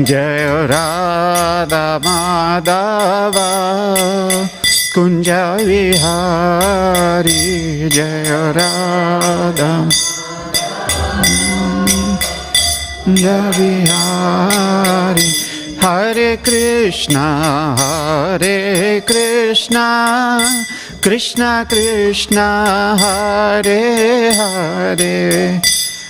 जय राधा माधव, कुंज विहारी। जय राधा। विहारी। हरे कृष्णा हरे कृष्णा। कृष्ण कृष्ण, हरे हरे।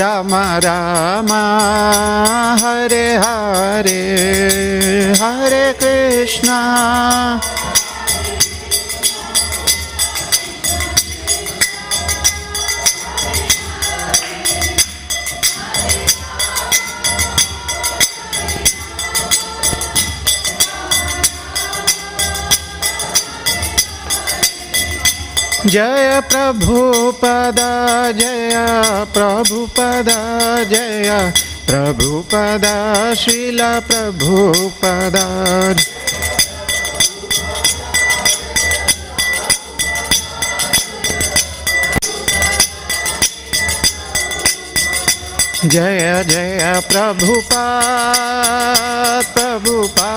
राम राम हरे हरे हरे कृष्णा जय प्रभुपदा जय प्रभुपदा जय प्रभुपदा श्रील प्रभुपदा जय जय प्रभुपा प्रभुपा।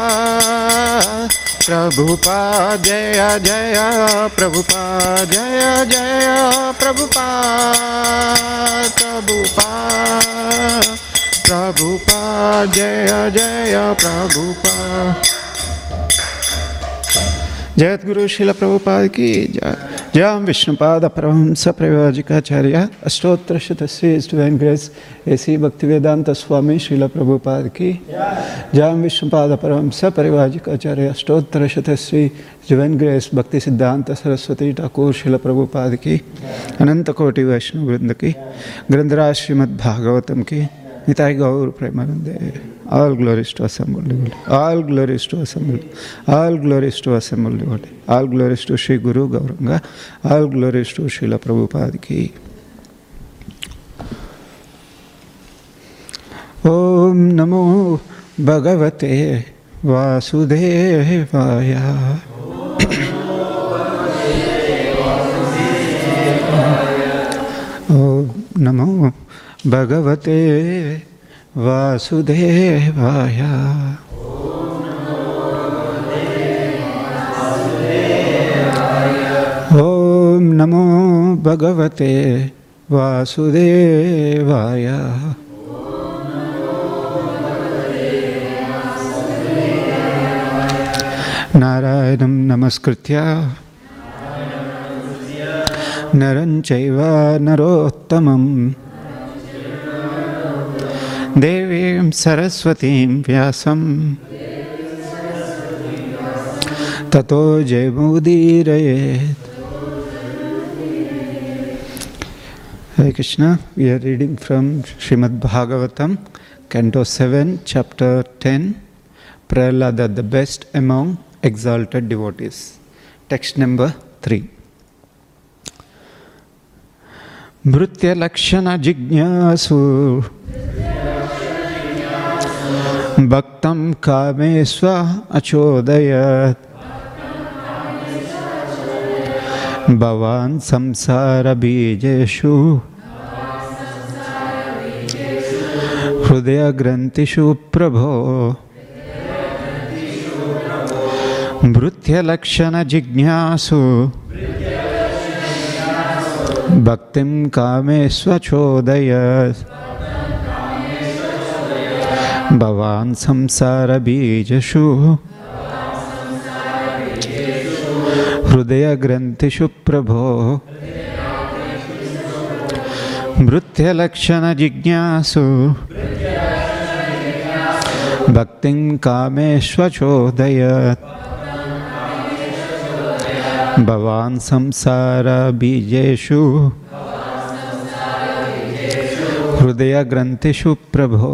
प्रभुपा जय जय प्रभुपा जय जय प्रभुपा प्रभुपा प्रभुपा जय जय प्रभुपा गुरु शिल प्रभुपाद की जय। जय विष्णुपाद परमहंस प्रयोजिकाचार्य अष्टोत्तर शतश्री डिवाइन ग्रेस ऐसी भक्ति वेदांत स्वामी शिल प्रभुपाद की जय Vishnupad Paramhans परिवाजिकाचार्य अष्टोत्तर शतश्री divine grace Bhaktisiddhanta Sarasvati Thakur शिल प्रभुपाद की अनंत कोटि वैष्णव वृंद की ग्रंथराज श्रीमद् भागवतम की Nitai Gaur Premanande. All glories to Assembled Devotee. All glories to Assembled. All glories to Assembled Devotee. All glories to Sri Guru Gauranga. All glories to Srila Prabhupada ki. ॐ नमो भगवते वासुदेवाय ॐ नमो भगवते वासुदेवाय। ॐ नमो भगवते वासुदेवाय। नारायणं नमस्कृत्य। नरं चैव नरोत्तमम्। देवीं सरस्वतीं व्यासम्। ततो जयमुदीरयेत्। Hare Krishna we are reading from Srimad Bhagavatam canto seven chapter ten Prahlad the best among exalted devotees text number three मृत्यलक्षण जिज्ञासु. भक्तं कामे स्व अचोदयत्। भवान् संसारबीजेषु। हृदयग्रन्थिषु प्रभो। भृत्यलक्षणजिज्ञासु भक्तिं कामे स्वचोदयत् भवान् संसारबीजषु हृदयग्रन्थिषु प्रभो। भृत्यलक्षणजिज्ञासु भक्तिं कामेष्वचोदयत् भवान् संसारबीजेषु। हृदयग्रन्थिषु प्रभो।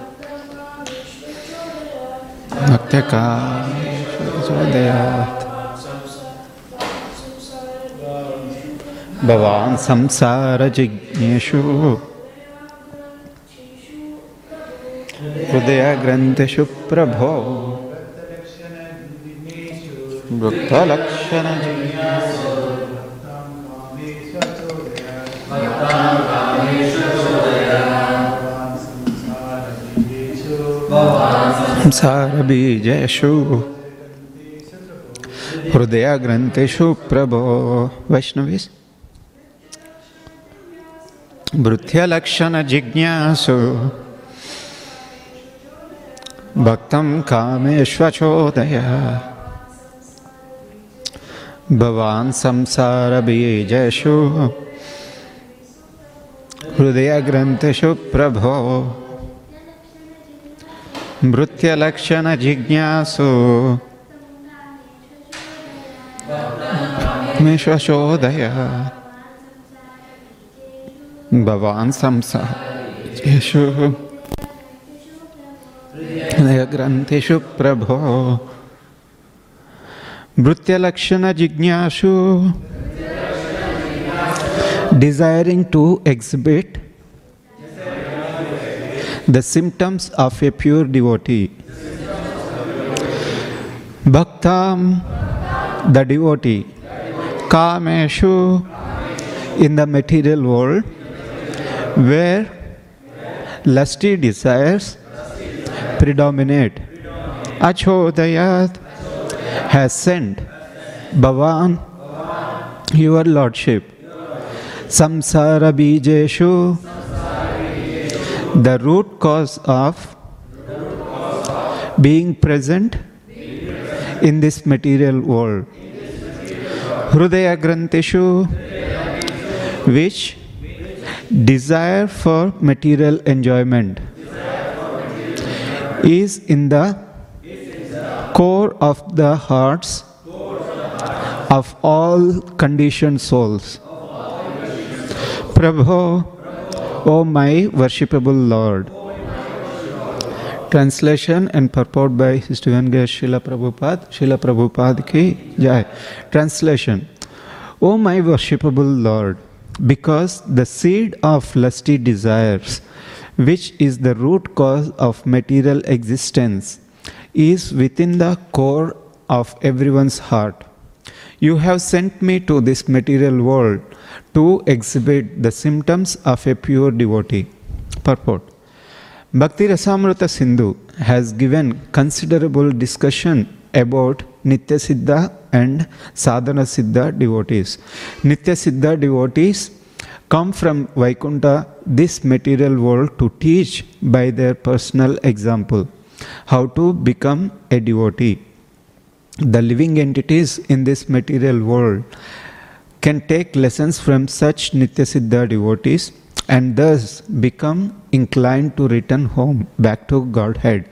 भवान संसार जिज्ञेशु हृदय हृदयग्रन्थिषु प्रभो वृत्तलक्षण जिज्ञासु संसारबीजेषु हृदयग्रन्थिषु प्रभो। वैष्णवीस् भृत्यलक्षणजिज्ञासु। भक्तं कामेष्वचोदय। भवान् संसारबीजेषु हृदयग्रन्थिषु प्रभो। मृत्यलक्षणजिज्ञासु मिश्वशोदय भवान् संसारेषु। ग्रंथिषु प्रभो। मृत्यलक्षणजिज्ञासु desiring to exhibit the symptoms of a pure devotee. Bhaktam, the devotee, Kameshu, in the material world, where lusty desires predominate. Achodayat has sent Bhavan, your lordship, Samsara Bijeshu, the root cause of being present in this material world. Hrudaya Grantishu, which desire for material enjoyment, is in the core of the hearts of all conditioned souls. Prabhu, O my worshipable Lord. Translation and purport by His Divine Srila Prabhupada, Srila Prabhupada ki Jai. Translation O my worshipable Lord, because the seed of lusty desires, which is the root cause of material existence, is within the core of everyone's heart. You have sent me to this material world to exhibit the symptoms of a pure devotee. Purport Bhakti Rasamrita Sindhu has given considerable discussion about Nitya Siddha and Sadhana Siddha devotees. Nitya Siddha devotees come from Vaikuntha, this material world, to teach by their personal example how to become a devotee. The living entities in this material world can take lessons from such Nitya Siddha devotees and thus become inclined to return home back to Godhead.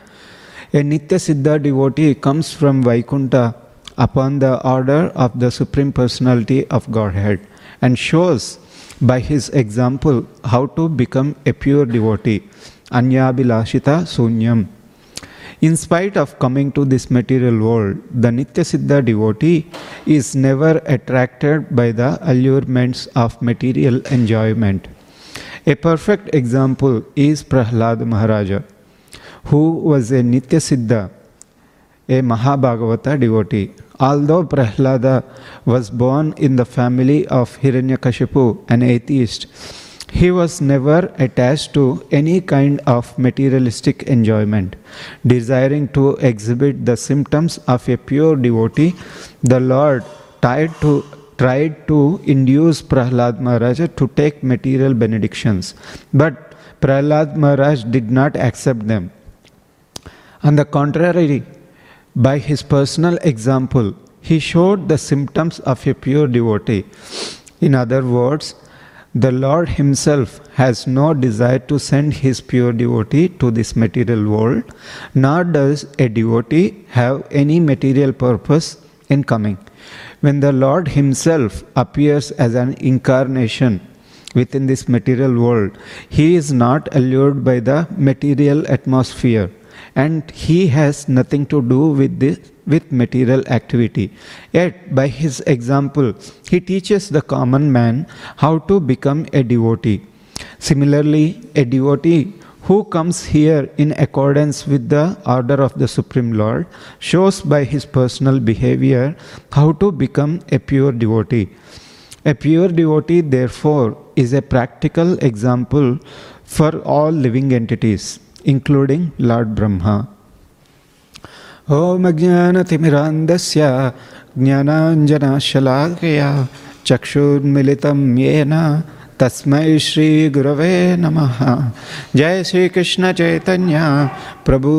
A Nitya Siddha devotee comes from Vaikuntha upon the order of the Supreme Personality of Godhead and shows by his example how to become a pure devotee. Anyabilashita Sunyam. In spite of coming to this material world, the Nitya Siddha devotee is never attracted by the allurements of material enjoyment. A perfect example is Prahlad Maharaja, who was a Nitya Siddha, a Mahabhagavata devotee. Although Prahlada was born in the family of Hiranyakashipu, an atheist, he was never attached to any kind of materialistic enjoyment. Desiring to exhibit the symptoms of a pure devotee, the Lord tried to, tried to induce Prahlad Maharaj to take material benedictions. But Prahlad Maharaj did not accept them. On the contrary, by his personal example, he showed the symptoms of a pure devotee. In other words, the Lord Himself has no desire to send His pure devotee to this material world, nor does a devotee have any material purpose in coming. When the Lord Himself appears as an incarnation within this material world, He is not allured by the material atmosphere and He has nothing to do with this with material activity. Yet, by his example, he teaches the common man how to become a devotee. Similarly, a devotee who comes here in accordance with the order of the Supreme Lord shows by his personal behavior how to become a pure devotee. A pure devotee, therefore, is a practical example for all living entities, including Lord Brahma. ॐ अज्ञानतिमिरान्धस्य ज्ञानाञ्जनशलाकया चक्षुर्मिलितं येन तस्मै श्रीगुरवे नमः। जय श्रीकृष्णचैतन्य प्रभु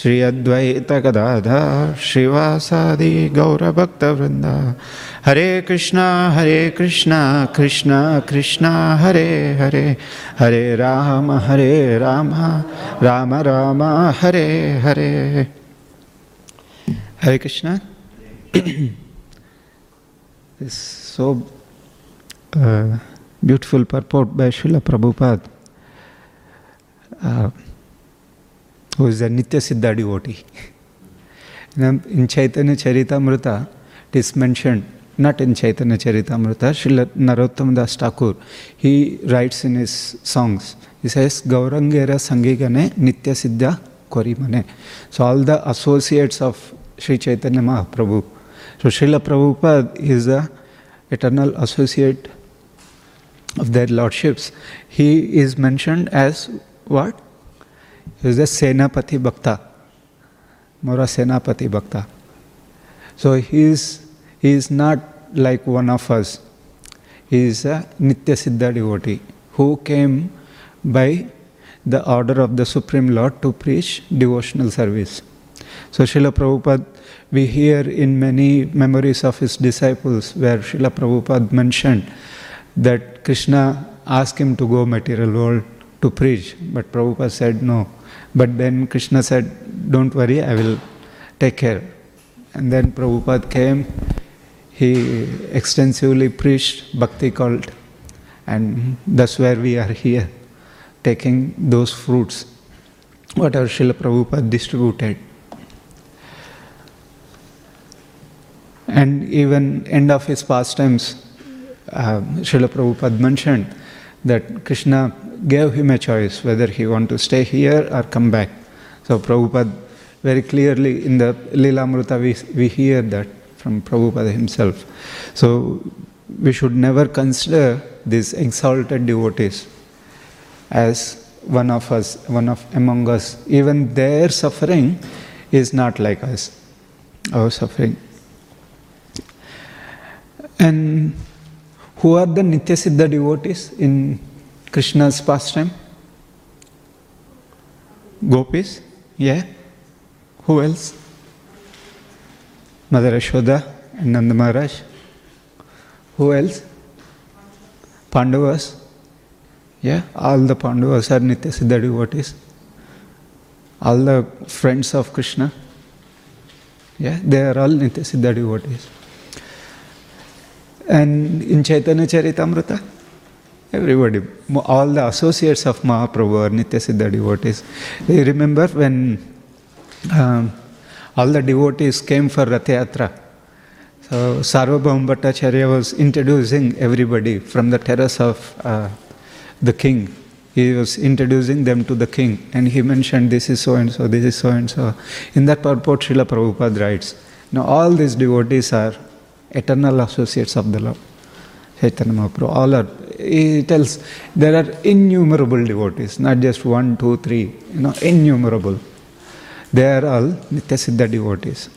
श्री अद्वैतगदाधा श्रीवासादि गौरभक्तवृन्द। हरे Krishna Hare Krishna Krishna Krishna Hare Hare. Hare Rama Hare Rama Rama Rama Hare Hare. Hare Krishna. This so uh, beautiful purport Prabhupada, uh, who is a Nitya Siddha devotee. in in Chaitanya Charitamrita, it is mentioned, not in Chaitanya Charitamrita, Srila Narottam Das Thakur, he writes in his songs, he says, Gaurangera Sangigane Nitya Siddha Korimane. So all the associates of Sri Chaitanya Mahaprabhu. So Srila Prabhupada is the eternal associate of their lordships. He is mentioned as what? He is the Senapati Bhakta. Mora Senapati Bhakta. So he is, he is not like one of us. He is a Nitya Siddha devotee who came by the order of the Supreme Lord to preach devotional service. So Srila Prabhupada, we hear in many memories of his disciples where Srila Prabhupada mentioned that Krishna asked him to go material world to preach, but Prabhupada said no. But then Krishna said, don't worry, I will take care. And then Prabhupada came, he extensively preached bhakti cult, and that's where we are here, taking those fruits, whatever Srila Prabhupada distributed. And even end of his pastimes, uh, Srila Prabhupada mentioned that Krishna gave him a choice whether he want to stay here or come back. So Prabhupada very clearly in the Lilamrita we, we hear that from Prabhupada himself. So we should never consider these exalted devotees as one of us, one of among us. Even their suffering is not like us, our suffering. And who are the Nitya Siddha devotees in Krishna's pastime? Gopis? Yeah. Who else? Mother Yashoda and Nanda Maharaj. Who else? Pandavas. Yeah, all the Pandavas are Nitya Siddha devotees. All the friends of Krishna. Yeah, they are all Nitya Siddha devotees. And in Chaitanya Charitamrita, everybody, all the associates of Mahaprabhu are Nitya Siddha devotees. You remember when um, all the devotees came for Rath Yatra? So Sarvabhaum Bhattacharya was introducing everybody from the terrace of uh, the king. He was introducing them to the king and he mentioned this is so and so, this is so and so. In that purport, Srila Prabhupada writes, Now all these devotees are eternal associates of the Lord. Chaitanya Mahaprabhu, all are, he tells there are innumerable devotees, not just one, two, three, you know, innumerable. They are all Nitya Siddha devotees.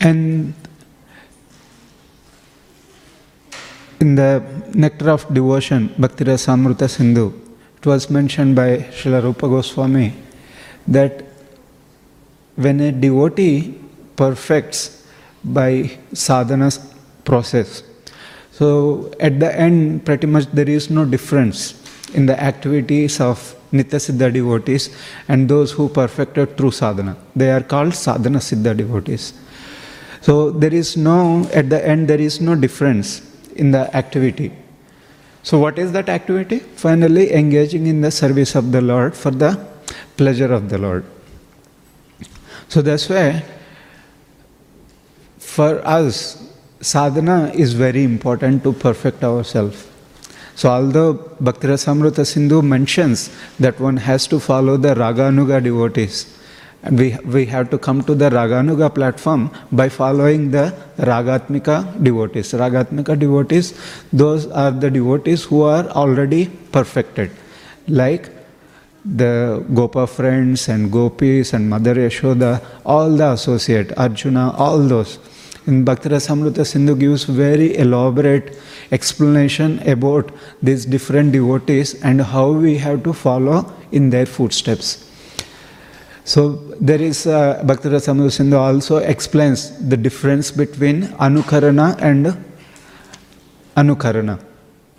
And in the Nectar of Devotion, Bhaktirasa Amrita Sindhu, it was mentioned by Srila Rupa Goswami that when a devotee perfects by sadhana process, so at the end, pretty much there is no difference in the activities of Nitya Siddha devotees and those who perfected through sadhana. They are called sadhana Siddha devotees. So there is no, at the end, there is no difference in the activity. So, what is that activity? Finally, engaging in the service of the Lord for the pleasure of the Lord. So, that's why for us, sadhana is very important to perfect ourselves. So, although Bhaktirasamrita Sindhu mentions that one has to follow the Raganuga devotees, and we, we have to come to the Raganuga platform by following the Ragatmika devotees. Ragatmika devotees, those are the devotees who are already perfected, like the Gopa friends and Gopis and Mother Yashoda, all the associate, Arjuna, all those. In Bhaktirasamrita Sindhu gives very elaborate explanation about these different devotees and how we have to follow in their footsteps. So there is uh, Bhaktirasamrita Sindhu also explains the difference between Anukarana and Anukarana.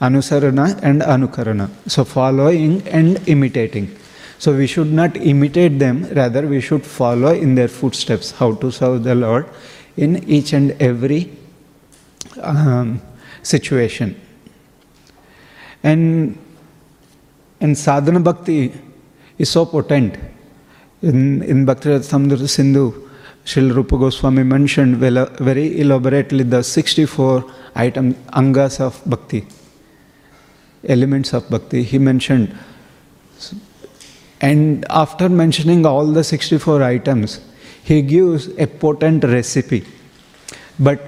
Anusarana and Anukarana. So following and imitating. So we should not imitate them, rather we should follow in their footsteps how to serve the Lord in each and every um, situation. And and sadhana bhakti is so potent. In, in Bhakti Sindhu, Srila Rupa Goswami mentioned very elaborately the 64 item angas of bhakti, elements of bhakti. He mentioned, and after mentioning all the 64 items, he gives a potent recipe. But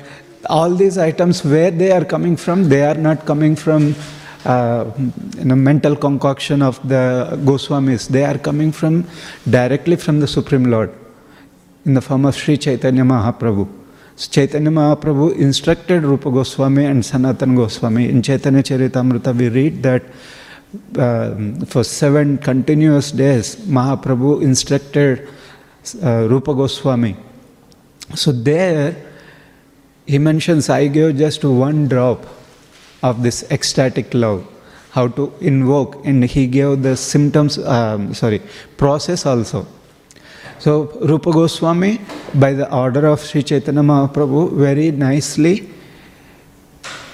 all these items, where they are coming from, they are not coming from uh, you know, mental concoction of the Goswamis. They are coming from directly from the Supreme Lord in the form of Sri Chaitanya Mahaprabhu. So Chaitanya Mahaprabhu instructed Rupa Goswami and Sanatan Goswami. In Chaitanya Charitamrita, we read that uh, for seven continuous days, Mahaprabhu instructed uh, Rupa Goswami. So there, he mentions, I gave just one drop of this ecstatic love, how to invoke, and he gave the symptoms, um, sorry, process also. So Rupa Goswami, by the order of Sri Chaitanya Mahaprabhu, very nicely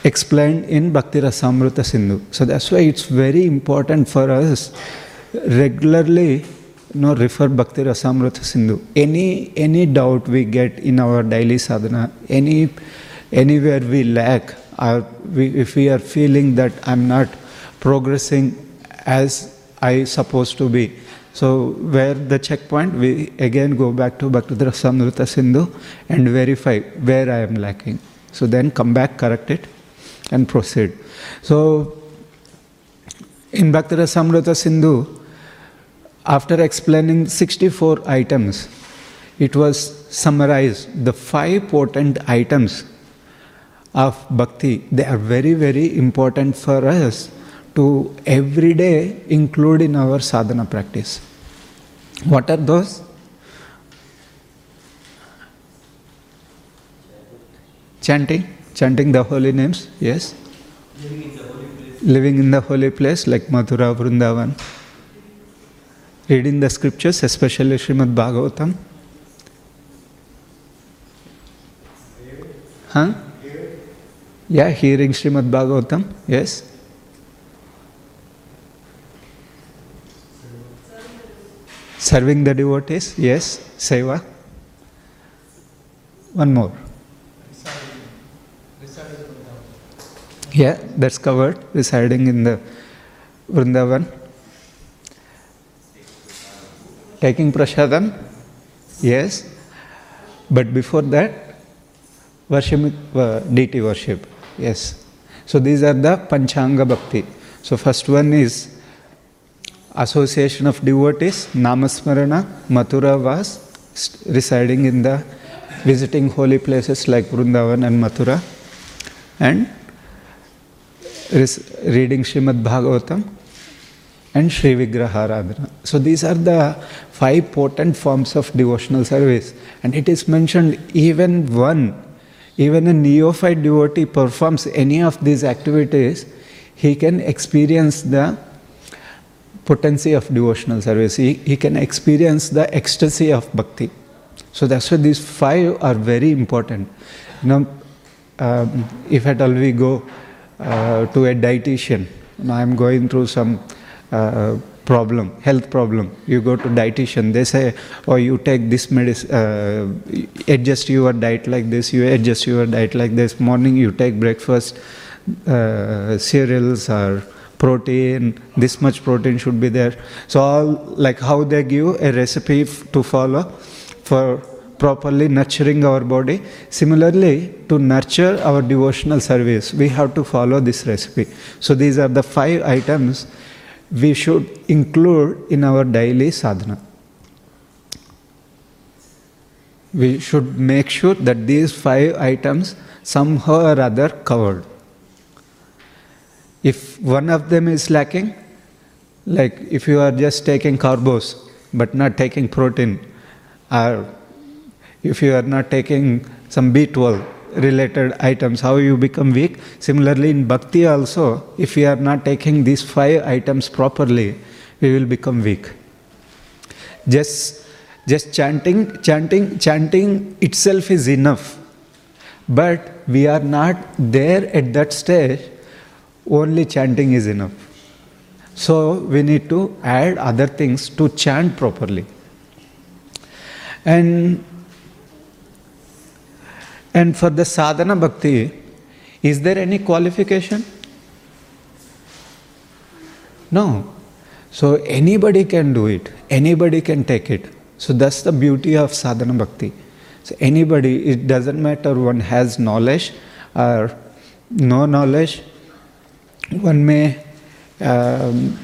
explained in Bhakti Rasamrita Sindhu. So that's why it's very important for us regularly know, refer Bhakti Rasamrita Sindhu. Any any doubt we get in our daily sadhana, any anywhere we lack, or we, if we are feeling that I'm not progressing as I supposed to be, so where the checkpoint, we again go back to Bhakti Rasamrita Sindhu and verify where I am lacking. So then come back, correct it, and proceed. So in Bhakti Rasamrita Sindhu, after explaining 64 items, it was summarized the five potent items of bhakti. They are very, very important for us to every day include in our sadhana practice. What are those? Chanting, chanting the holy names, yes. living in the holy place like Mathura, Vrindavan, reading the scriptures, especially Srimad Bhagavatam. Huh? Yeah, hearing Srimad Bhagavatam, yes. Serving the devotees, yes. Seva. One more. Yeah, that's covered. Residing in the Vrindavan. Taking prasadam, yes. But before that, worship, uh, deity worship, yes. So these are the Panchanga Bhakti. So first one is association of devotees, Namasmarana, Mathura Vas, residing in the visiting holy places like Vrindavan and Mathura, and reading Srimad Bhagavatam and Sri. So these are the five potent forms of devotional service, and it is mentioned even one, even a neophyte devotee performs any of these activities, he can experience the potency of devotional service. He, he can experience the ecstasy of bhakti. So that's why these five are very important. Now, um, if at all we go uh, to a dietitian, know, I'm going through some uh, problem, health problem. You go to dietitian, they say, "Oh, you take this medicine, uh, adjust your diet like this. You adjust your diet like this. Morning you take breakfast, uh, cereals or." protein this much protein should be there so all like how they give a recipe f- to follow for properly nurturing our body similarly to nurture our devotional service we have to follow this recipe so these are the five items we should include in our daily sadhana. We should make sure that these five items somehow or other covered. If one of them is lacking, like if you are just taking carbos but not taking protein, or if you are not taking some B12 related items, how you become weak. Similarly, in bhakti also, if we are not taking these five items properly, we will become weak. Just, just chanting, chanting, chanting itself is enough. But we are not there at that stage only chanting is enough. So we need to add other things to chant properly. And and for the sadhana bhakti, is there any qualification? No. So anybody can do it, anybody can take it. So that's the beauty of sadhana bhakti. So anybody, it doesn't matter one has knowledge or no knowledge, one may um,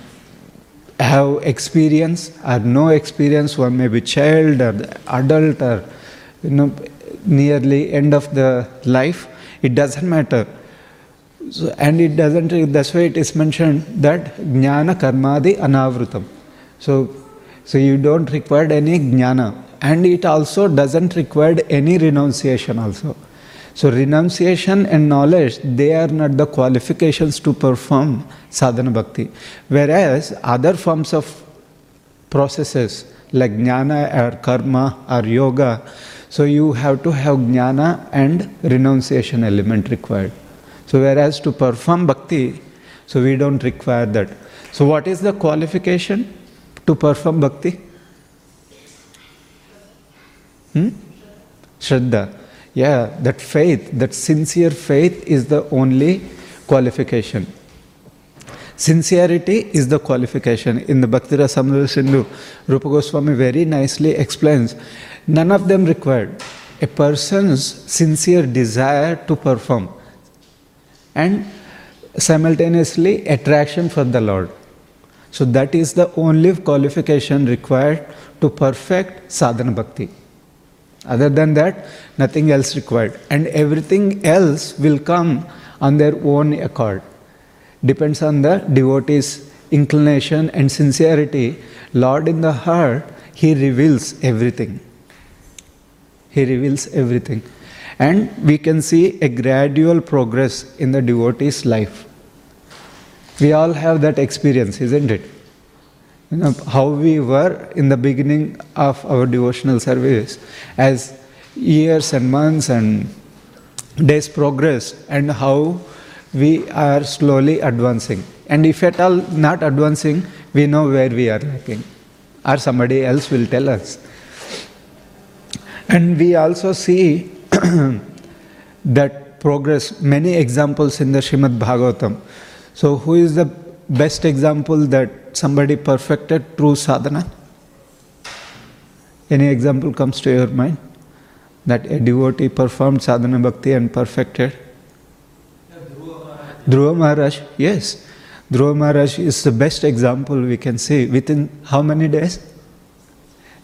have experience or no experience one may be child or adult or you know nearly end of the life it doesn't matter. So, and it doesn't that's why it is mentioned that jnana karmadi anavrutam. So so you don't require any jnana. And it also doesn't require any renunciation also. So renunciation and knowledge, they are not the qualifications to perform sadhana bhakti. Whereas other forms of processes like jnana or karma or yoga, so you have to have jnana and renunciation element required. So whereas to perform bhakti, so we don't require that. So what is the qualification to perform bhakti? Hmm? Shraddha. Yeah, that faith, that sincere faith is the only qualification. Sincerity is the qualification. In the Bhakti Rasamrita Sindhu, Rupa Goswami very nicely explains none of them required. A person's sincere desire to perform and simultaneously attraction for the Lord. So, that is the only qualification required to perfect sadhana bhakti. Other than that, nothing else required. And everything else will come on their own accord. Depends on the devotee's inclination and sincerity. Lord in the heart, He reveals everything. He reveals everything. And we can see a gradual progress in the devotee's life. We all have that experience, isn't it? You know, how we were in the beginning of our devotional service as years and months and days progress and how we are slowly advancing. And if at all not advancing, we know where we are lacking, or somebody else will tell us. And we also see that progress, many examples in the Srimad Bhagavatam. So, who is the best example that somebody perfected true sadhana? Any example comes to your mind? That a devotee performed sadhana bhakti and perfected? Dhruva Maharaj, yes. Dhruva Maharaj is the best example we can see. Within how many days?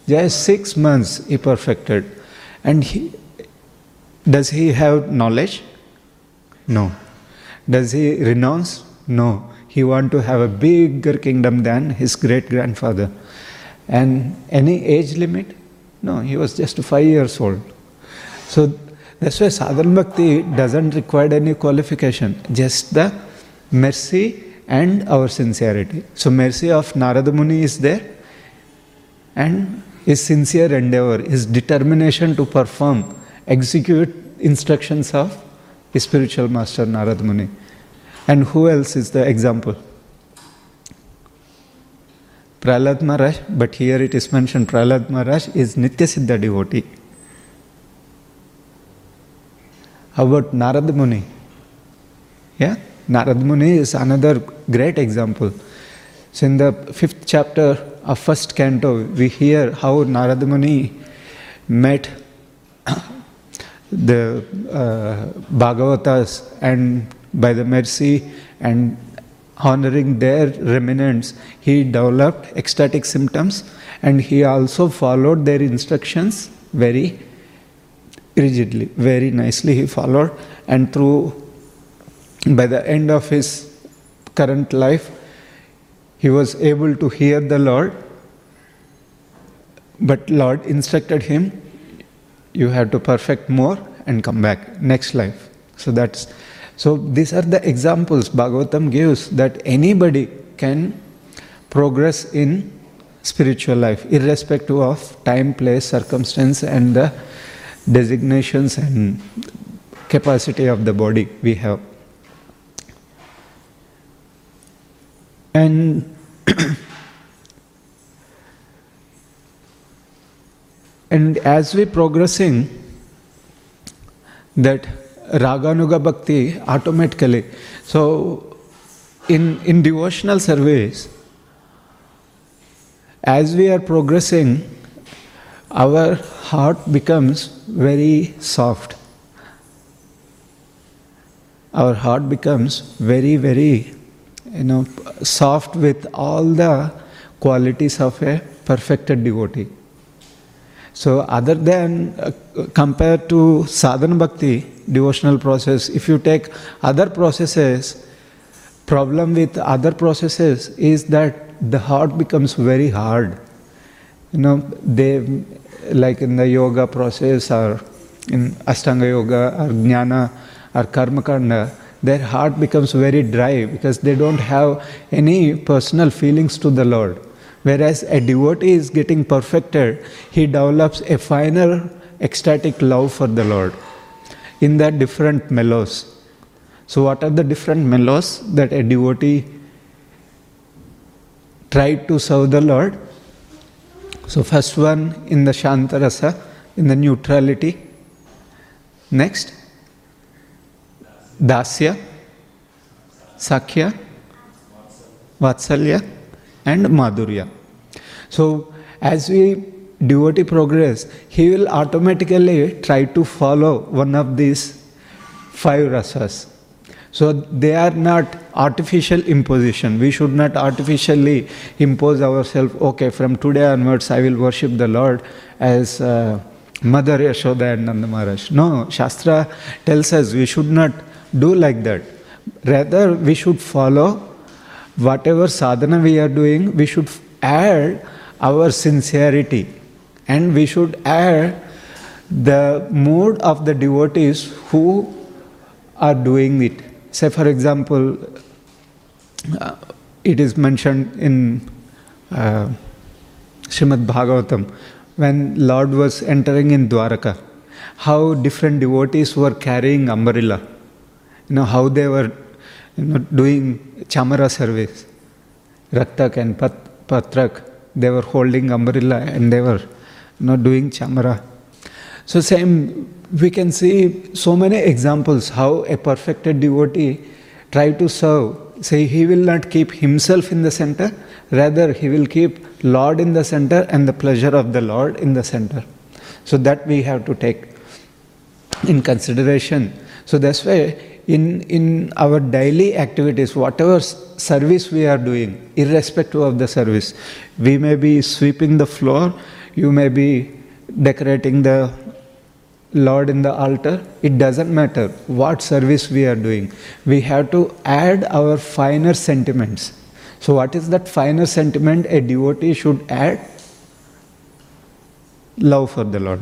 Just six months he perfected. And he, does he have knowledge? No. Does he renounce? No. He want to have a bigger kingdom than his great grandfather. And any age limit? No, he was just five years old. So that's why sadhana bhakti doesn't require any qualification, just the mercy and our sincerity. So mercy of Narada Muni is there, and his sincere endeavor, his determination to perform, execute instructions of his spiritual master Narada Muni. And who else is the example? Prahlad Maharaj, but here it is mentioned Prahlad Maharaj is Nitya Siddha devotee. How about Narad Muni? Yeah, Narad Muni is another great example. So, in the fifth chapter of first canto, we hear how Narad Muni met the uh, Bhagavatas and by the mercy and honoring their remnants, he developed ecstatic symptoms and he also followed their instructions very rigidly, very nicely he followed, and through by the end of his current life, he was able to hear the Lord. But Lord instructed him, you have to perfect more and come back next life. So that's so these are the examples Bhagavatam gives that anybody can progress in spiritual life, irrespective of time, place, circumstance, and the designations and capacity of the body we have. And and as we're progressing that raganuga bhakti automatically so in in devotional service as we are progressing our heart becomes very soft. Our heart becomes very, very, you know, soft with all the qualities of a perfected devotee. So, other than uh, compared to sadhana bhakti, devotional process, if you take other processes, problem with other processes is that the heart becomes very hard you know, they, like in the yoga process or in Ashtanga yoga or jnana or karma kanda, their heart becomes very dry because they don't have any personal feelings to the Lord. Whereas a devotee is getting perfected, he develops a finer ecstatic love for the Lord in the different mellows. So, what are the different mellows that a devotee tried to serve the Lord? So, first one in the Shantarasa, in the neutrality. Next, Dasya, Sakhya, Vatsalya, and Madhurya. So, as we devotee progress, he will automatically try to follow one of these five rasas. So they are not artificial imposition. We should not artificially impose ourselves, okay, from today onwards I will worship the Lord as uh, Mother Yashoda and Nanda Maharaj. No, Shastra tells us we should not do like that. Rather, we should follow whatever sadhana we are doing, we should add our sincerity and we should add the mood of the devotees who are doing it. Say, for example, uh, it is mentioned in uh, Srimad Bhagavatam when Lord was entering in Dwaraka, how different devotees were carrying umbrella. You know how they were, you know, doing chamara service. Raktak and Pat, Patrak, they were holding umbrella and they were, you know, doing chamara. So same, we can see so many examples how a perfected devotee try to serve. Say he will not keep himself in the center, rather he will keep Lord in the center and the pleasure of the Lord in the center. So that we have to take in consideration. So that's why in, in our daily activities, whatever service we are doing, irrespective of the service, we may be sweeping the floor, you may be decorating the Lord in the altar, it doesn't matter what service we are doing. We have to add our finer sentiments. So, what is that finer sentiment a devotee should add? Love for the Lord.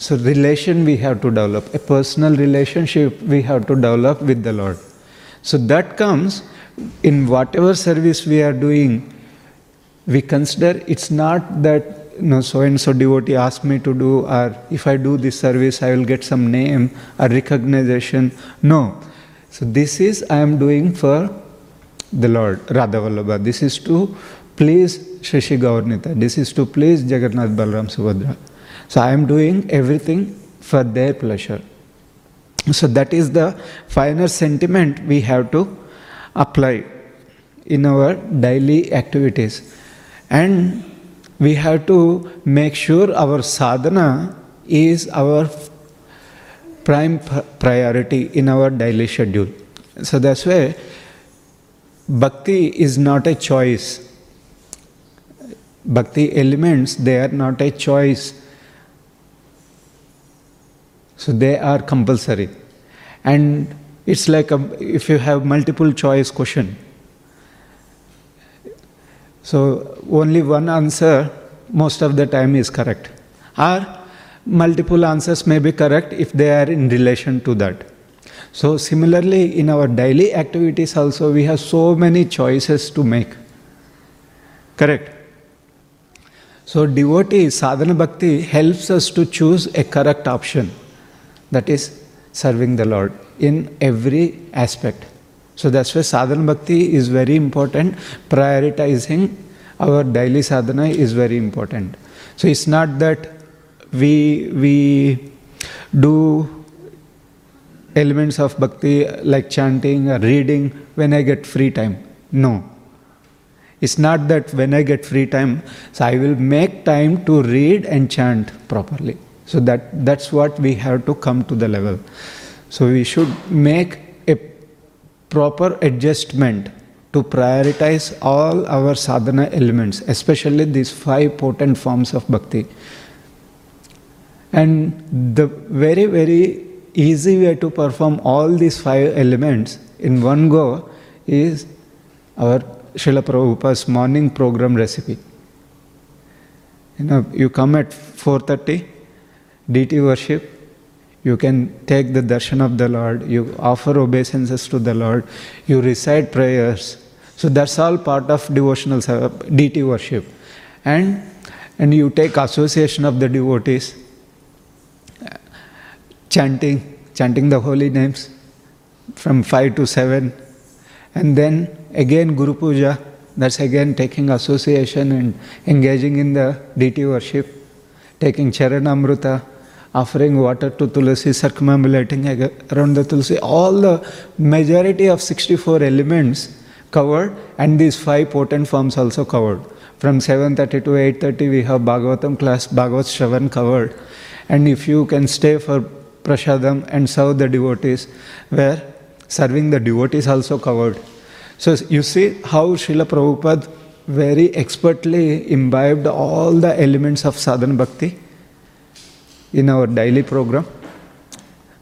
So, relation we have to develop, a personal relationship we have to develop with the Lord. So, that comes in whatever service we are doing, we consider it's not that you know, so and so devotee asked me to do, or if I do this service, I will get some name or recognition. No. So, this is I am doing for the Lord, Radha Vallabha. This is to please Sri Sri Gaur Nitai. This is to please Jagannath Balram Subhadra. So, I am doing everything for their pleasure. So, that is the finer sentiment we have to apply in our daily activities. And we have to make sure our sadhana is our prime priority in our daily schedule. So that's why bhakti is not a choice. Bhakti elements, they are not a choice. So they are compulsory. And it's like a, if you have multiple choice question, so only one answer most of the time is correct. Or multiple answers may be correct if they are in relation to that. So similarly in our daily activities also we have so many choices to make. Correct? So devotee sadhana bhakti helps us to choose a correct option. That is serving the Lord in every aspect. So that's why sadhana bhakti is very important. Prioritizing our daily sadhana is very important. So it's not that we we do elements of bhakti like chanting or reading when I get free time. No. It's not that when I get free time, so I will make time to read and chant properly. So that that's what we have to come to the level. So we should make a proper adjustment to prioritize all our sadhana elements, especially these five potent forms of bhakti. And the very, very easy way to perform all these five elements in one go is our Srila Prabhupada's morning program recipe. You know, you come at 4.30, deity worship, you can take the darshan of the Lord, you offer obeisances to the Lord, you recite prayers. So that's all part of devotional deity worship. And, and you take association of the devotees, chanting, chanting the holy names from 5 to 7. And then again Guru Puja, that's again taking association and engaging in the deity worship, taking Charanamrita, offering water to Tulsi, circumambulating around the Tulsi, all the majority of 64 elements covered and these five potent forms also covered. From 7.30 to 8.30 we have Bhagavatam class, Bhagavat Shravan covered. And if you can stay for prasadam and serve the devotees, where serving the devotees also covered. So you see how Srila Prabhupada very expertly imbibed all the elements of sadhana bhakti in our daily program.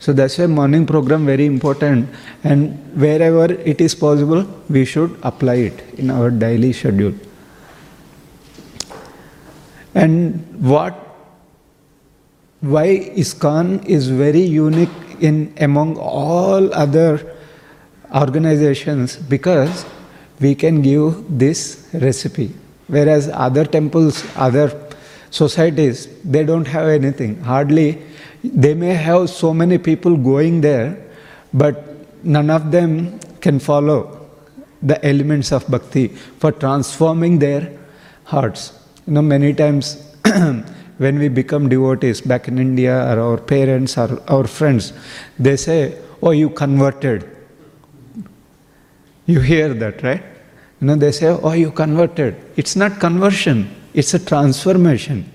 So that's why morning program very important and wherever it is possible we should apply it in our daily schedule. And what why ISKCON is very unique in among all other organizations because we can give this recipe. Whereas other temples, other societies, they don't have anything. Hardly, they may have so many people going there, but none of them can follow the elements of bhakti for transforming their hearts. You know, many times when we become devotees back in India or our parents or our friends, they say, Oh, you converted. You hear that, right? You know, they say, Oh, you converted. It's not conversion, it's a transformation.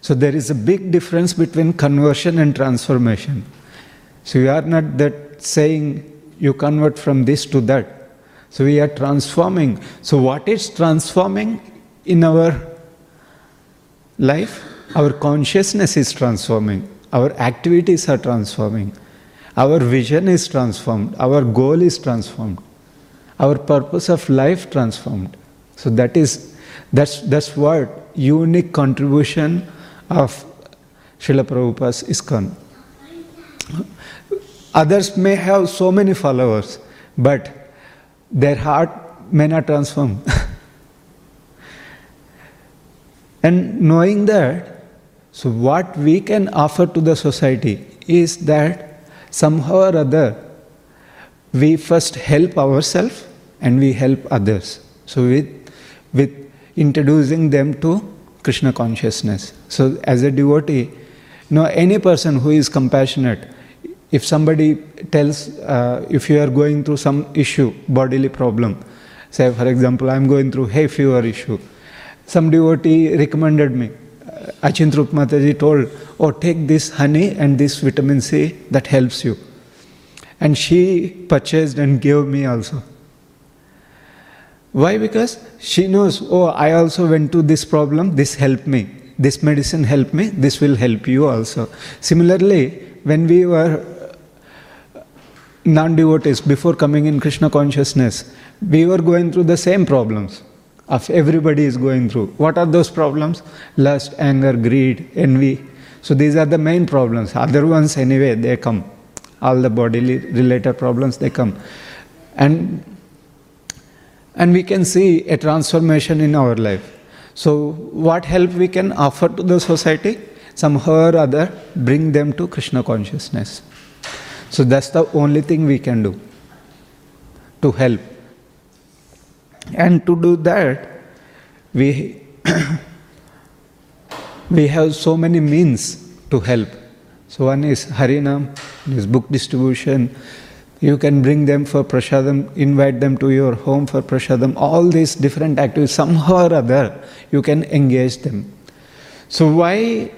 So there is a big difference between conversion and transformation. So we are not that saying you convert from this to that. So we are transforming. So what is transforming in our life? Our consciousness is transforming. Our activities are transforming. Our vision is transformed. Our goal is transformed. Our purpose of life transformed. So that is that's that's what unique contribution of Srila Prabhupada's ISKCON. Others may have so many followers, but their heart may not transform. and knowing that, so what we can offer to the society is that somehow or other we first help ourselves and we help others. So with with introducing them to Krishna consciousness. So as a devotee, know any person who is compassionate if somebody tells, uh, if you are going through some issue, bodily problem, say for example, I am going through hay fever issue, some devotee recommended me. Uh, Achintrup Mataji told, oh, take this honey and this vitamin C, that helps you. And she purchased and gave me also. Why? Because she knows, oh, I also went to this problem, this helped me. This medicine helped me, this will help you also. Similarly, when we were non devotees, before coming in Krishna consciousness, we were going through the same problems of everybody is going through. What are those problems? Lust, anger, greed, envy. So these are the main problems. Other ones, anyway, they come. All the bodily related problems, they come. And, and we can see a transformation in our life. So, what help we can offer to the society? Somehow or other, bring them to Krishna consciousness. So that's the only thing we can do to help. And to do that, we, we have so many means to help. So one is Harinam, is book distribution. You can bring them for prasadam, invite them to your home for prasadam. All these different activities, somehow or other, you can engage them. So why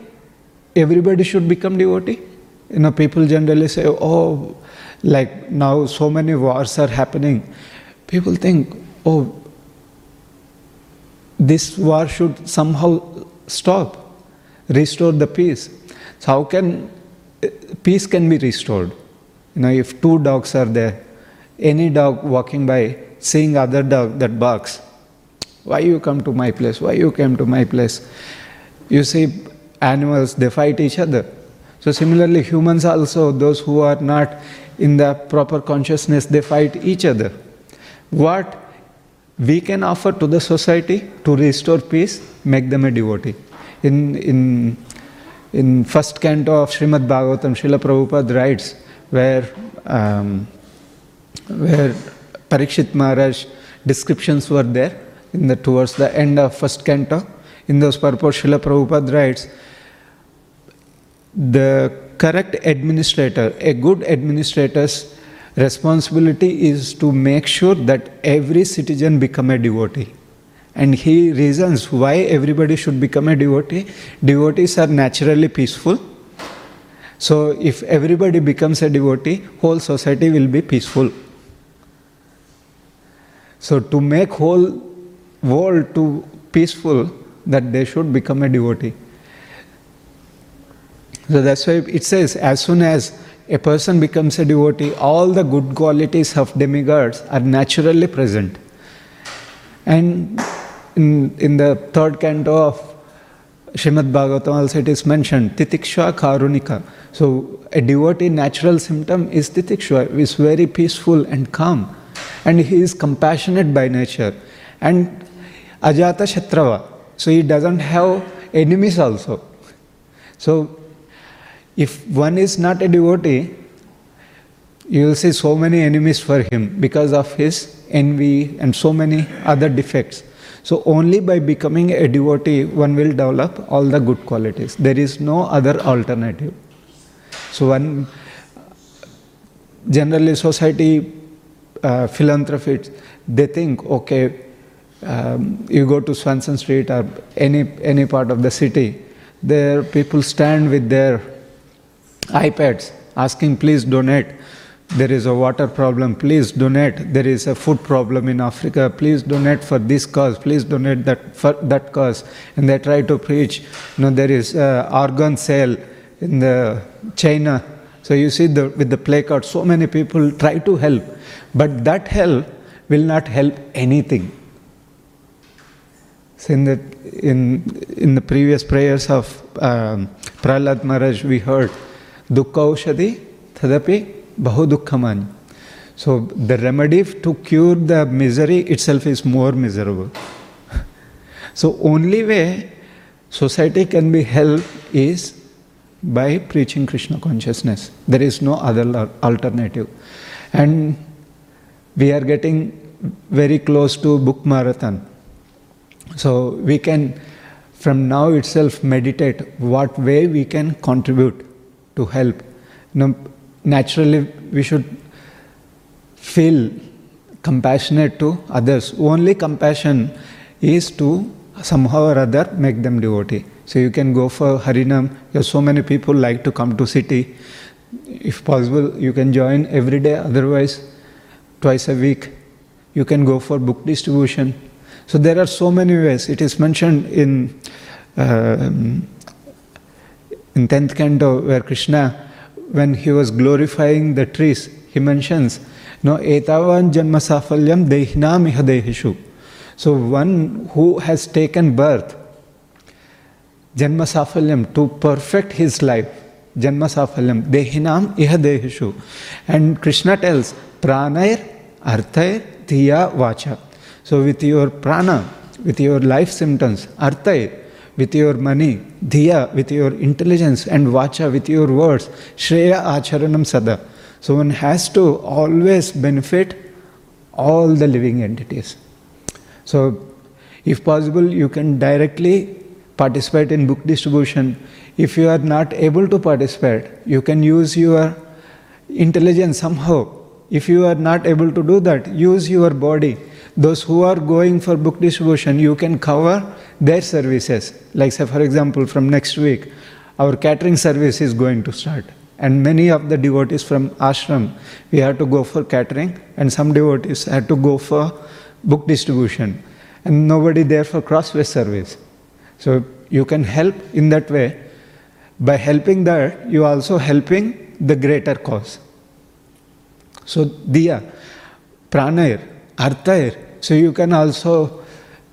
everybody should become devotee? You know, people generally say, oh, like now so many wars are happening. People think, oh, this war should somehow stop, restore the peace. So how can eh, peace can be restored? You know, if two dogs are there, any dog walking by, seeing other dog that barks, why you come to my place? Why you came to my place? You see, animals they fight each other. So similarly, humans also, those who are not in the proper consciousness, they fight each other. What we can offer to the society to restore peace, make them a devotee. In in in first canto of Srimad Bhagavatam, Srila Prabhupada writes where um, where Parikshit Maharaj descriptions were there in the towards the end of first canto. In those purport, Srila Prabhupada writes the correct administrator, a good administrator's responsibility is to make sure that every citizen become a devotee. And he reasons why everybody should become a devotee. Devotees are naturally peaceful. So if everybody becomes a devotee, whole society will be peaceful. So to make whole world to peaceful, that they should become a devotee. So that's why it says, as soon as a person becomes a devotee, all the good qualities of demigods are naturally present. And in, in the third canto of Srimad Bhagavatam also it is mentioned, Titiksha Karunika. So a devotee natural symptom is titiksha, is very peaceful and calm. And he is compassionate by nature. And ajata shatrava, so he doesn't have enemies also. So if one is not a devotee, you will see so many enemies for him because of his envy and so many other defects. So, only by becoming a devotee, one will develop all the good qualities. There is no other alternative. So, one generally society uh, philanthropists they think, okay, um, you go to Swanston Street or any any part of the city, there people stand with their iPads asking, please donate there is a water problem, please donate. There is a food problem in Africa, please donate for this cause, please donate that for that cause. And they try to preach. You know, there is organ sale in the China. So you see the, with the placard, so many people try to help, but that help will not help anything. So in the in in the previous prayers of um, Prahlad Maharaj, we heard Dukkha Aushadhi Thadapi bahudukhaman. So the remedy to cure the misery itself is more miserable. so only way society can be helped is by preaching Krishna consciousness. There is no other alternative. And we are getting very close to book marathon. So we can from now itself meditate what way we can contribute to help. Know, naturally we should feel compassionate to others. Only compassion is to somehow or other make them devotee. So you can go for Harinam. Because so many people like to come to city. If possible, you can join every day. Otherwise, twice a week, you can go for book distribution. So there are so many ways. It is mentioned in uh, in tenth canto where Krishna when he was glorifying the trees, he mentions, no, etavan janma safalyam dehinam iha dehishu. So one who has taken birth, janma safalyam, to perfect his life, Janmasafalyam dehinam iha dehishu. And Krishna tells, pranair, arthair, dhiya, vacha. So with your prana, with your life symptoms, arthair, with your money, dhiya with your intelligence, and vacha with your words, shreya acharanam sada. So one has to always benefit all the living entities. So, if possible, you can directly participate in book distribution. If you are not able to participate, you can use your intelligence somehow. If you are not able to do that, use your body. Those who are going for book distribution, you can cover their services. Like, say, for example, from next week, our catering service is going to start. And many of the devotees from ashram, we have to go for catering, and some devotees had to go for book distribution, and nobody there for Crossways service. So you can help in that way. By helping that, you are also helping the greater cause. So diya, pranayar, arthayar. So you can also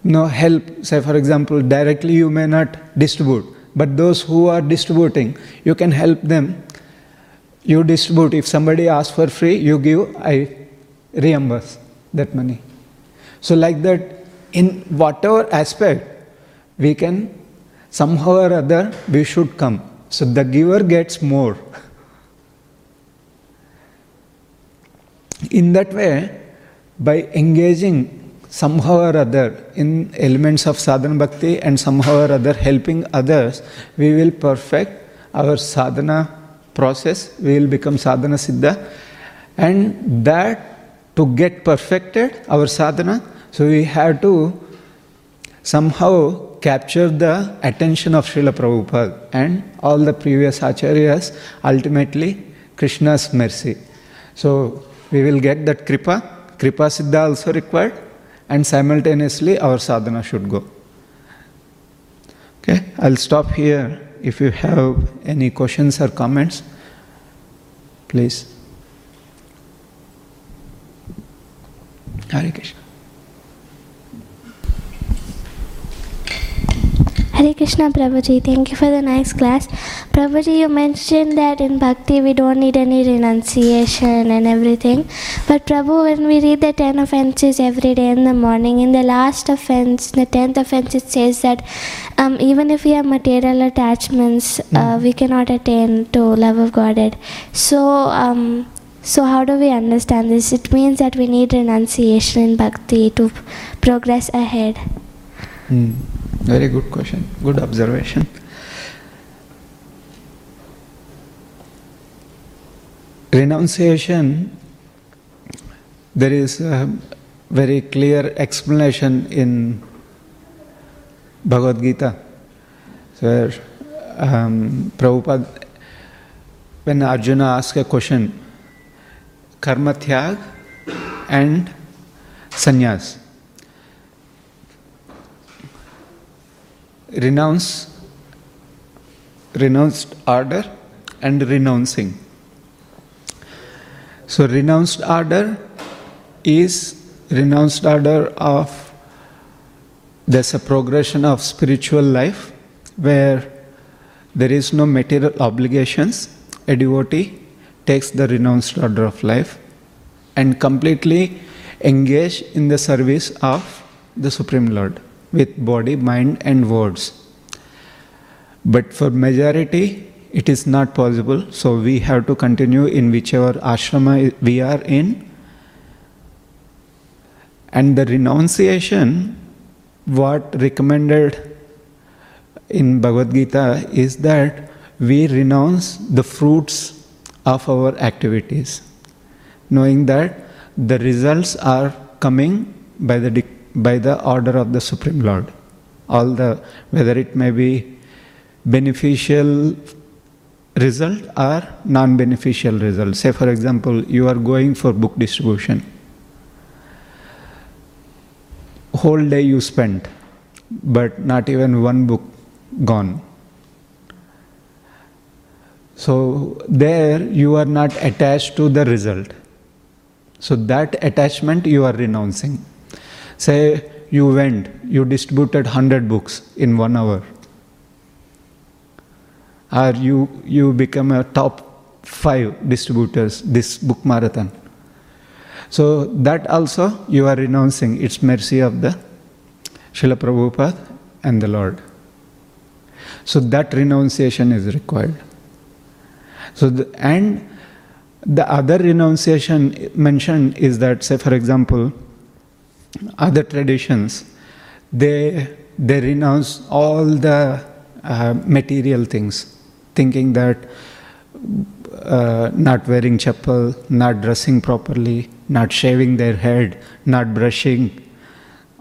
you know, help, say for example, directly you may not distribute, but those who are distributing, you can help them. You distribute. If somebody asks for free, you give, I reimburse that money. So, like that, in whatever aspect, we can somehow or other, we should come. So, the giver gets more. In that way, by engaging somehow or other in elements of sadhana bhakti and somehow or other helping others, we will perfect our sadhana process, we will become sadhana siddha, and that to get perfected our sadhana, so we have to somehow capture the attention of Srila Prabhupada and all the previous acharyas, ultimately Krishna's mercy. So we will get that kripa, kripa siddha also required and simultaneously our sadhana should go. Okay, I'll stop here. If you have any questions or comments, please. Hare Krishna. Hare Krishna Prabhuji, thank you for the nice class. Prabhuji, you mentioned that in Bhakti we don't need any renunciation and everything. But Prabhu, when we read the 10 offenses every day in the morning, in the last offense, the 10th offense, it says that um, even if we have material attachments, uh, we cannot attain to love of Godhead. So, um, so how do we understand this? It means that we need renunciation in Bhakti to progress ahead. Hmm. Very good question, good observation. Renunciation, there is a very clear explanation in Bhagavad Gita, where um, Prabhupada, when Arjuna asked a question, karma tyag and sannyas. Renounce renounced order and renouncing. So renounced order is renounced order of there's a progression of spiritual life where there is no material obligations. A devotee takes the renounced order of life and completely engage in the service of the supreme lord with body, mind, and words. But for majority, it is not possible. So we have to continue in whichever ashrama we are in. And the renunciation, what recommended in Bhagavad Gita is that we renounce the fruits of our activities, knowing that the results are coming by the by the order of the Supreme Lord. All the whether it may be beneficial result or non-beneficial result. Say for example, you are going for book distribution. Whole day you spent, but not even one book gone. So there you are not attached to the result. So that attachment you are renouncing. Say you went, you distributed 100 books in one hour. Or you, you become a top five distributors this book marathon. So that also you are renouncing. It's mercy of the Srila Prabhupada and the Lord. So that renunciation is required. So the, and the other renunciation mentioned is that, say for example, other traditions, they, they renounce all the uh, material things, thinking that uh, not wearing chapel, not dressing properly, not shaving their head, not brushing,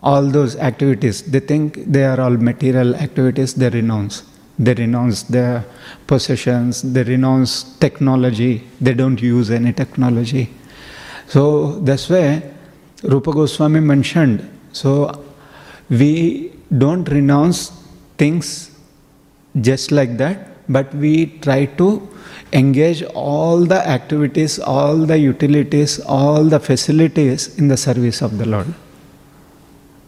all those activities, they think they are all material activities, they renounce. They renounce their possessions, they renounce technology, they don't use any technology. So, that's way, Rupa Goswami mentioned. So we don't renounce things just like that, but we try to engage all the activities, all the utilities, all the facilities in the service of the Lord.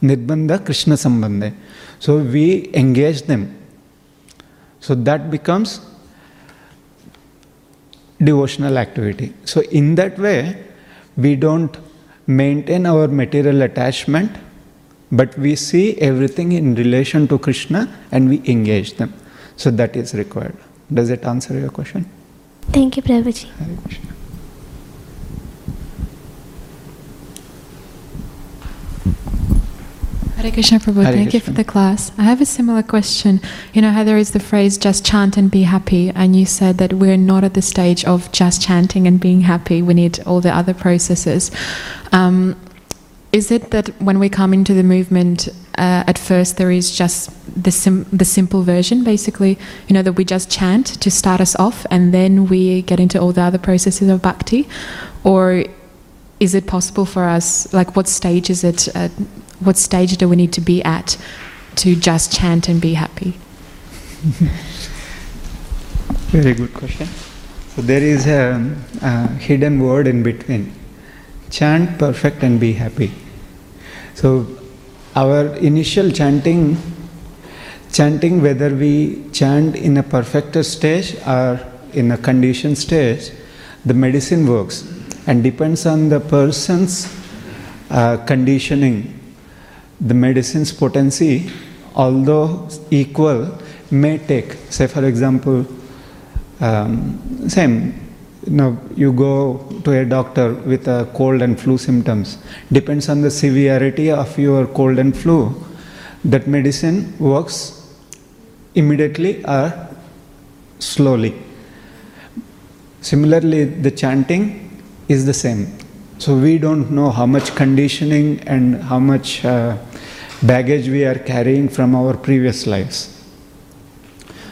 Nirbandha Krishna Sambandhe. So we engage them. So that becomes devotional activity. So in that way, we don't maintain our material attachment, but we see everything in relation to Krishna and we engage them. So that is required. Does it answer your question? Thank you, Prabhuji. Hare Krishna. Hare Krishna Prabhu, Hare thank you for the class. I have a similar question. You know how there is the phrase just chant and be happy, and you said that we're not at the stage of just chanting and being happy, we need all the other processes. Um, is it that when we come into the movement, uh, at first there is just the, sim- the simple version, basically, you know, that we just chant to start us off, and then we get into all the other processes of bhakti? Or is it possible for us, like, what stage is it? At, what stage do we need to be at to just chant and be happy? Very good question. So there is a, a hidden word in between. Chant perfect and be happy. So our initial chanting, chanting, whether we chant in a perfected stage or in a conditioned stage, the medicine works and depends on the person's uh, conditioning. The medicine's potency, although equal, may take. Say, for example, um, same. Know, you go to a doctor with a cold and flu symptoms. Depends on the severity of your cold and flu. That medicine works immediately or slowly. Similarly, the chanting is the same. So we don't know how much conditioning and how much uh, baggage we are carrying from our previous lives.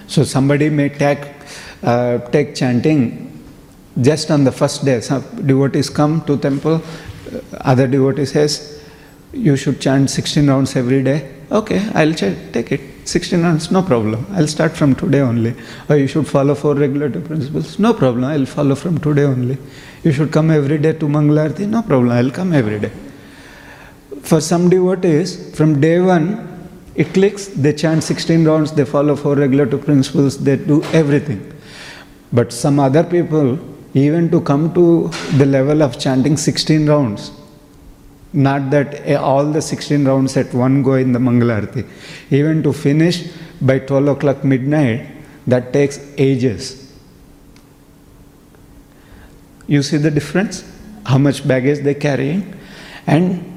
So somebody may take, uh, take chanting just on the first day. Some devotees come to temple, uh, other devotee says, you should chant 16 rounds every day. Okay, I'll ch- take it. 16 rounds, no problem. I'll start from today only. Or you should follow four regulative principles. No problem, I'll follow from today only. You should come every day to Mangalarti. No problem, I'll come every day. For some devotees, from day one, it clicks, they chant 16 rounds, they follow four regulative principles, they do everything. But some other people, even to come to the level of chanting 16 rounds, not that eh, all the 16 rounds at one go in the Mangalarti, even to finish by 12 o'clock midnight, that takes ages. You see the difference? How much baggage they carrying? And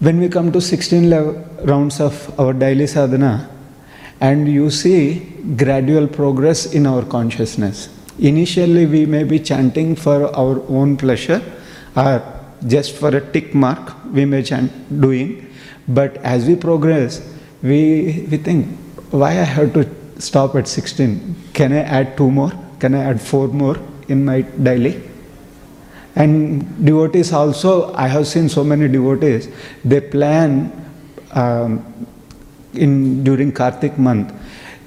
when we come to 16 lev- rounds of our daily sadhana, and you see gradual progress in our consciousness. Initially, we may be chanting for our own pleasure or just for a tick mark, we may chant doing, but as we progress, we, we think, why I have to stop at 16? Can I add two more? Can I add four more in my daily? And devotees also, I have seen so many devotees, they plan um, in during Kartik month,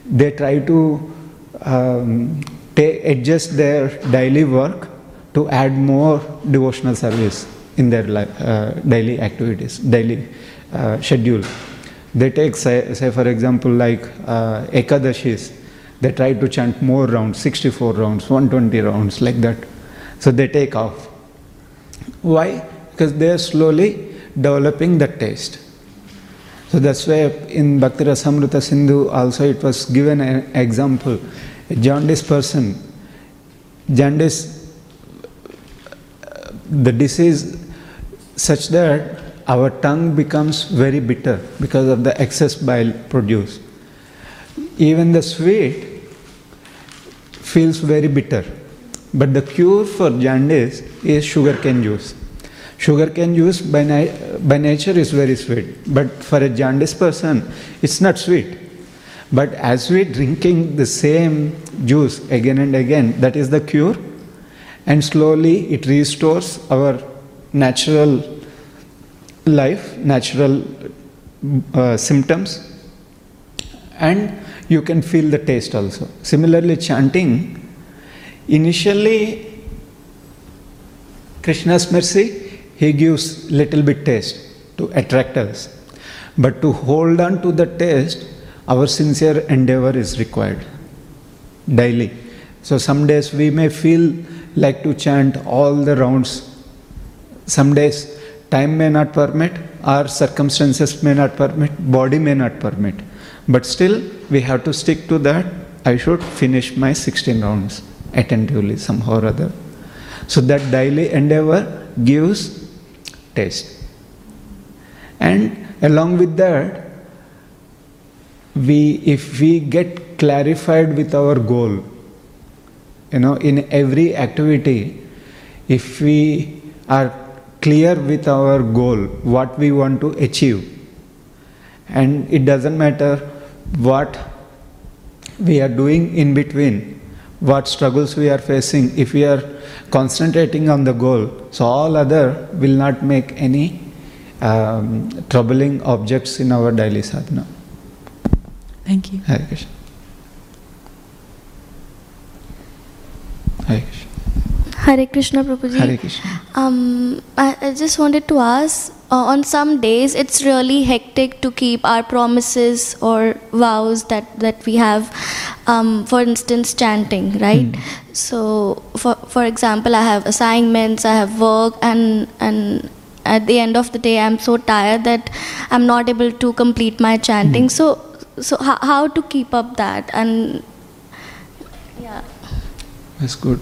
they try to um, ta- adjust their daily work to add more devotional service in their uh, daily activities, daily uh, schedule. They take, say, say for example, like uh, Ekadashis, they try to chant more rounds, 64 rounds, 120 rounds, like that. So they take off. Why? Because they are slowly developing the taste. So that's why in Bhakti Rasamrita Sindhu also it was given an example. Jaundice person, jaundice, the disease such that our tongue becomes very bitter because of the excess bile produced. Even the sweet feels very bitter. But the cure for jaundice is sugarcane juice. Sugarcane juice by, na- by nature is very sweet, but for a jaundice person, it's not sweet. But as we drinking the same juice again and again, that is the cure, and slowly it restores our natural life, natural uh, symptoms, and you can feel the taste also. Similarly, chanting, initially, Krishna's mercy, he gives little bit taste to attract us. But to hold on to the taste, our sincere endeavor is required daily. So some days we may feel like to chant all the rounds. Some days time may not permit, or circumstances may not permit, body may not permit. But still, we have to stick to that. I should finish my 16 rounds attentively, somehow or other. So that daily endeavor gives taste. And along with that, we if we get clarified with our goal, you know, in every activity, if we are clear with our goal, what we want to achieve, and it doesn't matter what we are doing in between, what struggles we are facing, if we are concentrating on the goal, so all other will not make any um, troubling objects in our daily sadhana. Thank you. Hare Krishna. Hare Krishna. Hare Krishna, Prabhuji. Hare Krishna. Um, I, I just wanted to ask uh, on some days it's really hectic to keep our promises or vows that, that we have. Um, for instance, chanting, right? So, for, for example, I have assignments, I have work, and, and at the end of the day, I'm so tired that I'm not able to complete my chanting. So, so how, how to keep up that? And yeah. That's good.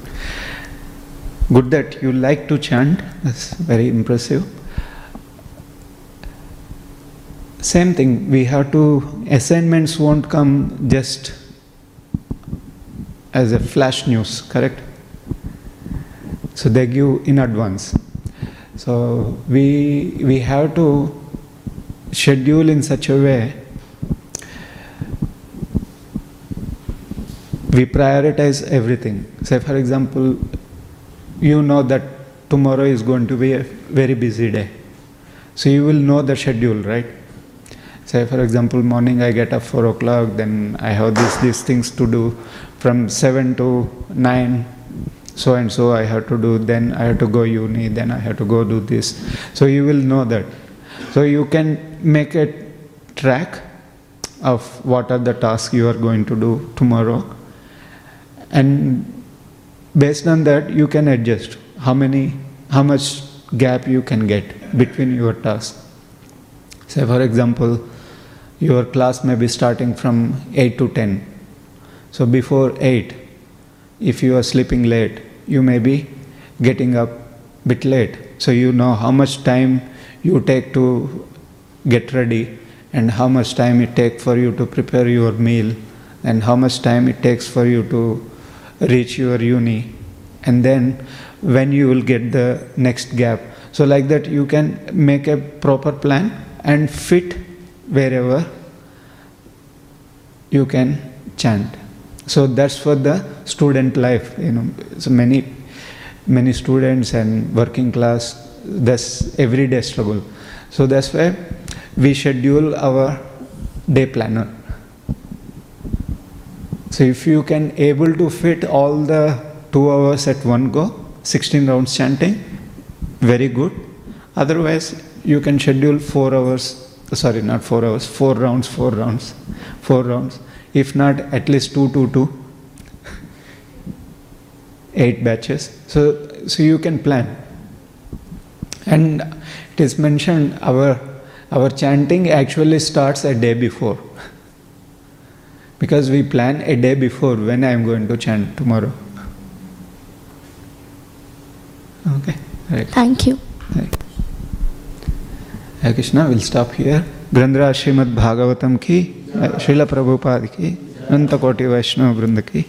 Good that you like to chant. That's very impressive. Same thing, we have to, assignments won't come just as a flash news, correct? So they give in advance. So we, we have to schedule in such a way we prioritize everything. Say, for example, you know that tomorrow is going to be a very busy day. So you will know the schedule, right? Say, for example, morning I get up 4 o'clock, then I have these, these things to do from 7 to 9, so and so I have to do, then I have to go uni, then I have to go do this. So you will know that. So you can make a track of what are the tasks you are going to do tomorrow and based on that you can adjust how many how much gap you can get between your tasks. Say for example your class may be starting from 8 to 10 so before 8 if you are sleeping late you may be getting up bit late. So you know how much time you take to get ready and how much time it takes for you to prepare your meal and how much time it takes for you to reach your uni. And then when you will get the next gap. So like that you can make a proper plan and fit wherever you can chant. So that's for the student life you know. So many many students and working class that's everyday struggle. So that's why we schedule our day planner so if you can able to fit all the two hours at one go, 16 rounds chanting, very good. Otherwise, you can schedule four hours, sorry, not four hours, four rounds, four rounds, four rounds. If not, at least two, two, two, eight batches. So, so you can plan. And it is mentioned our our chanting actually starts a day before because we plan a day before when I am going to chant tomorrow. Okay. Right. Thank you. Right. Krishna, we'll stop here. Grantharaj Srimad Bhagavatam ki, Srila Prabhupada ki, Ananta Koti Vaishnava ki.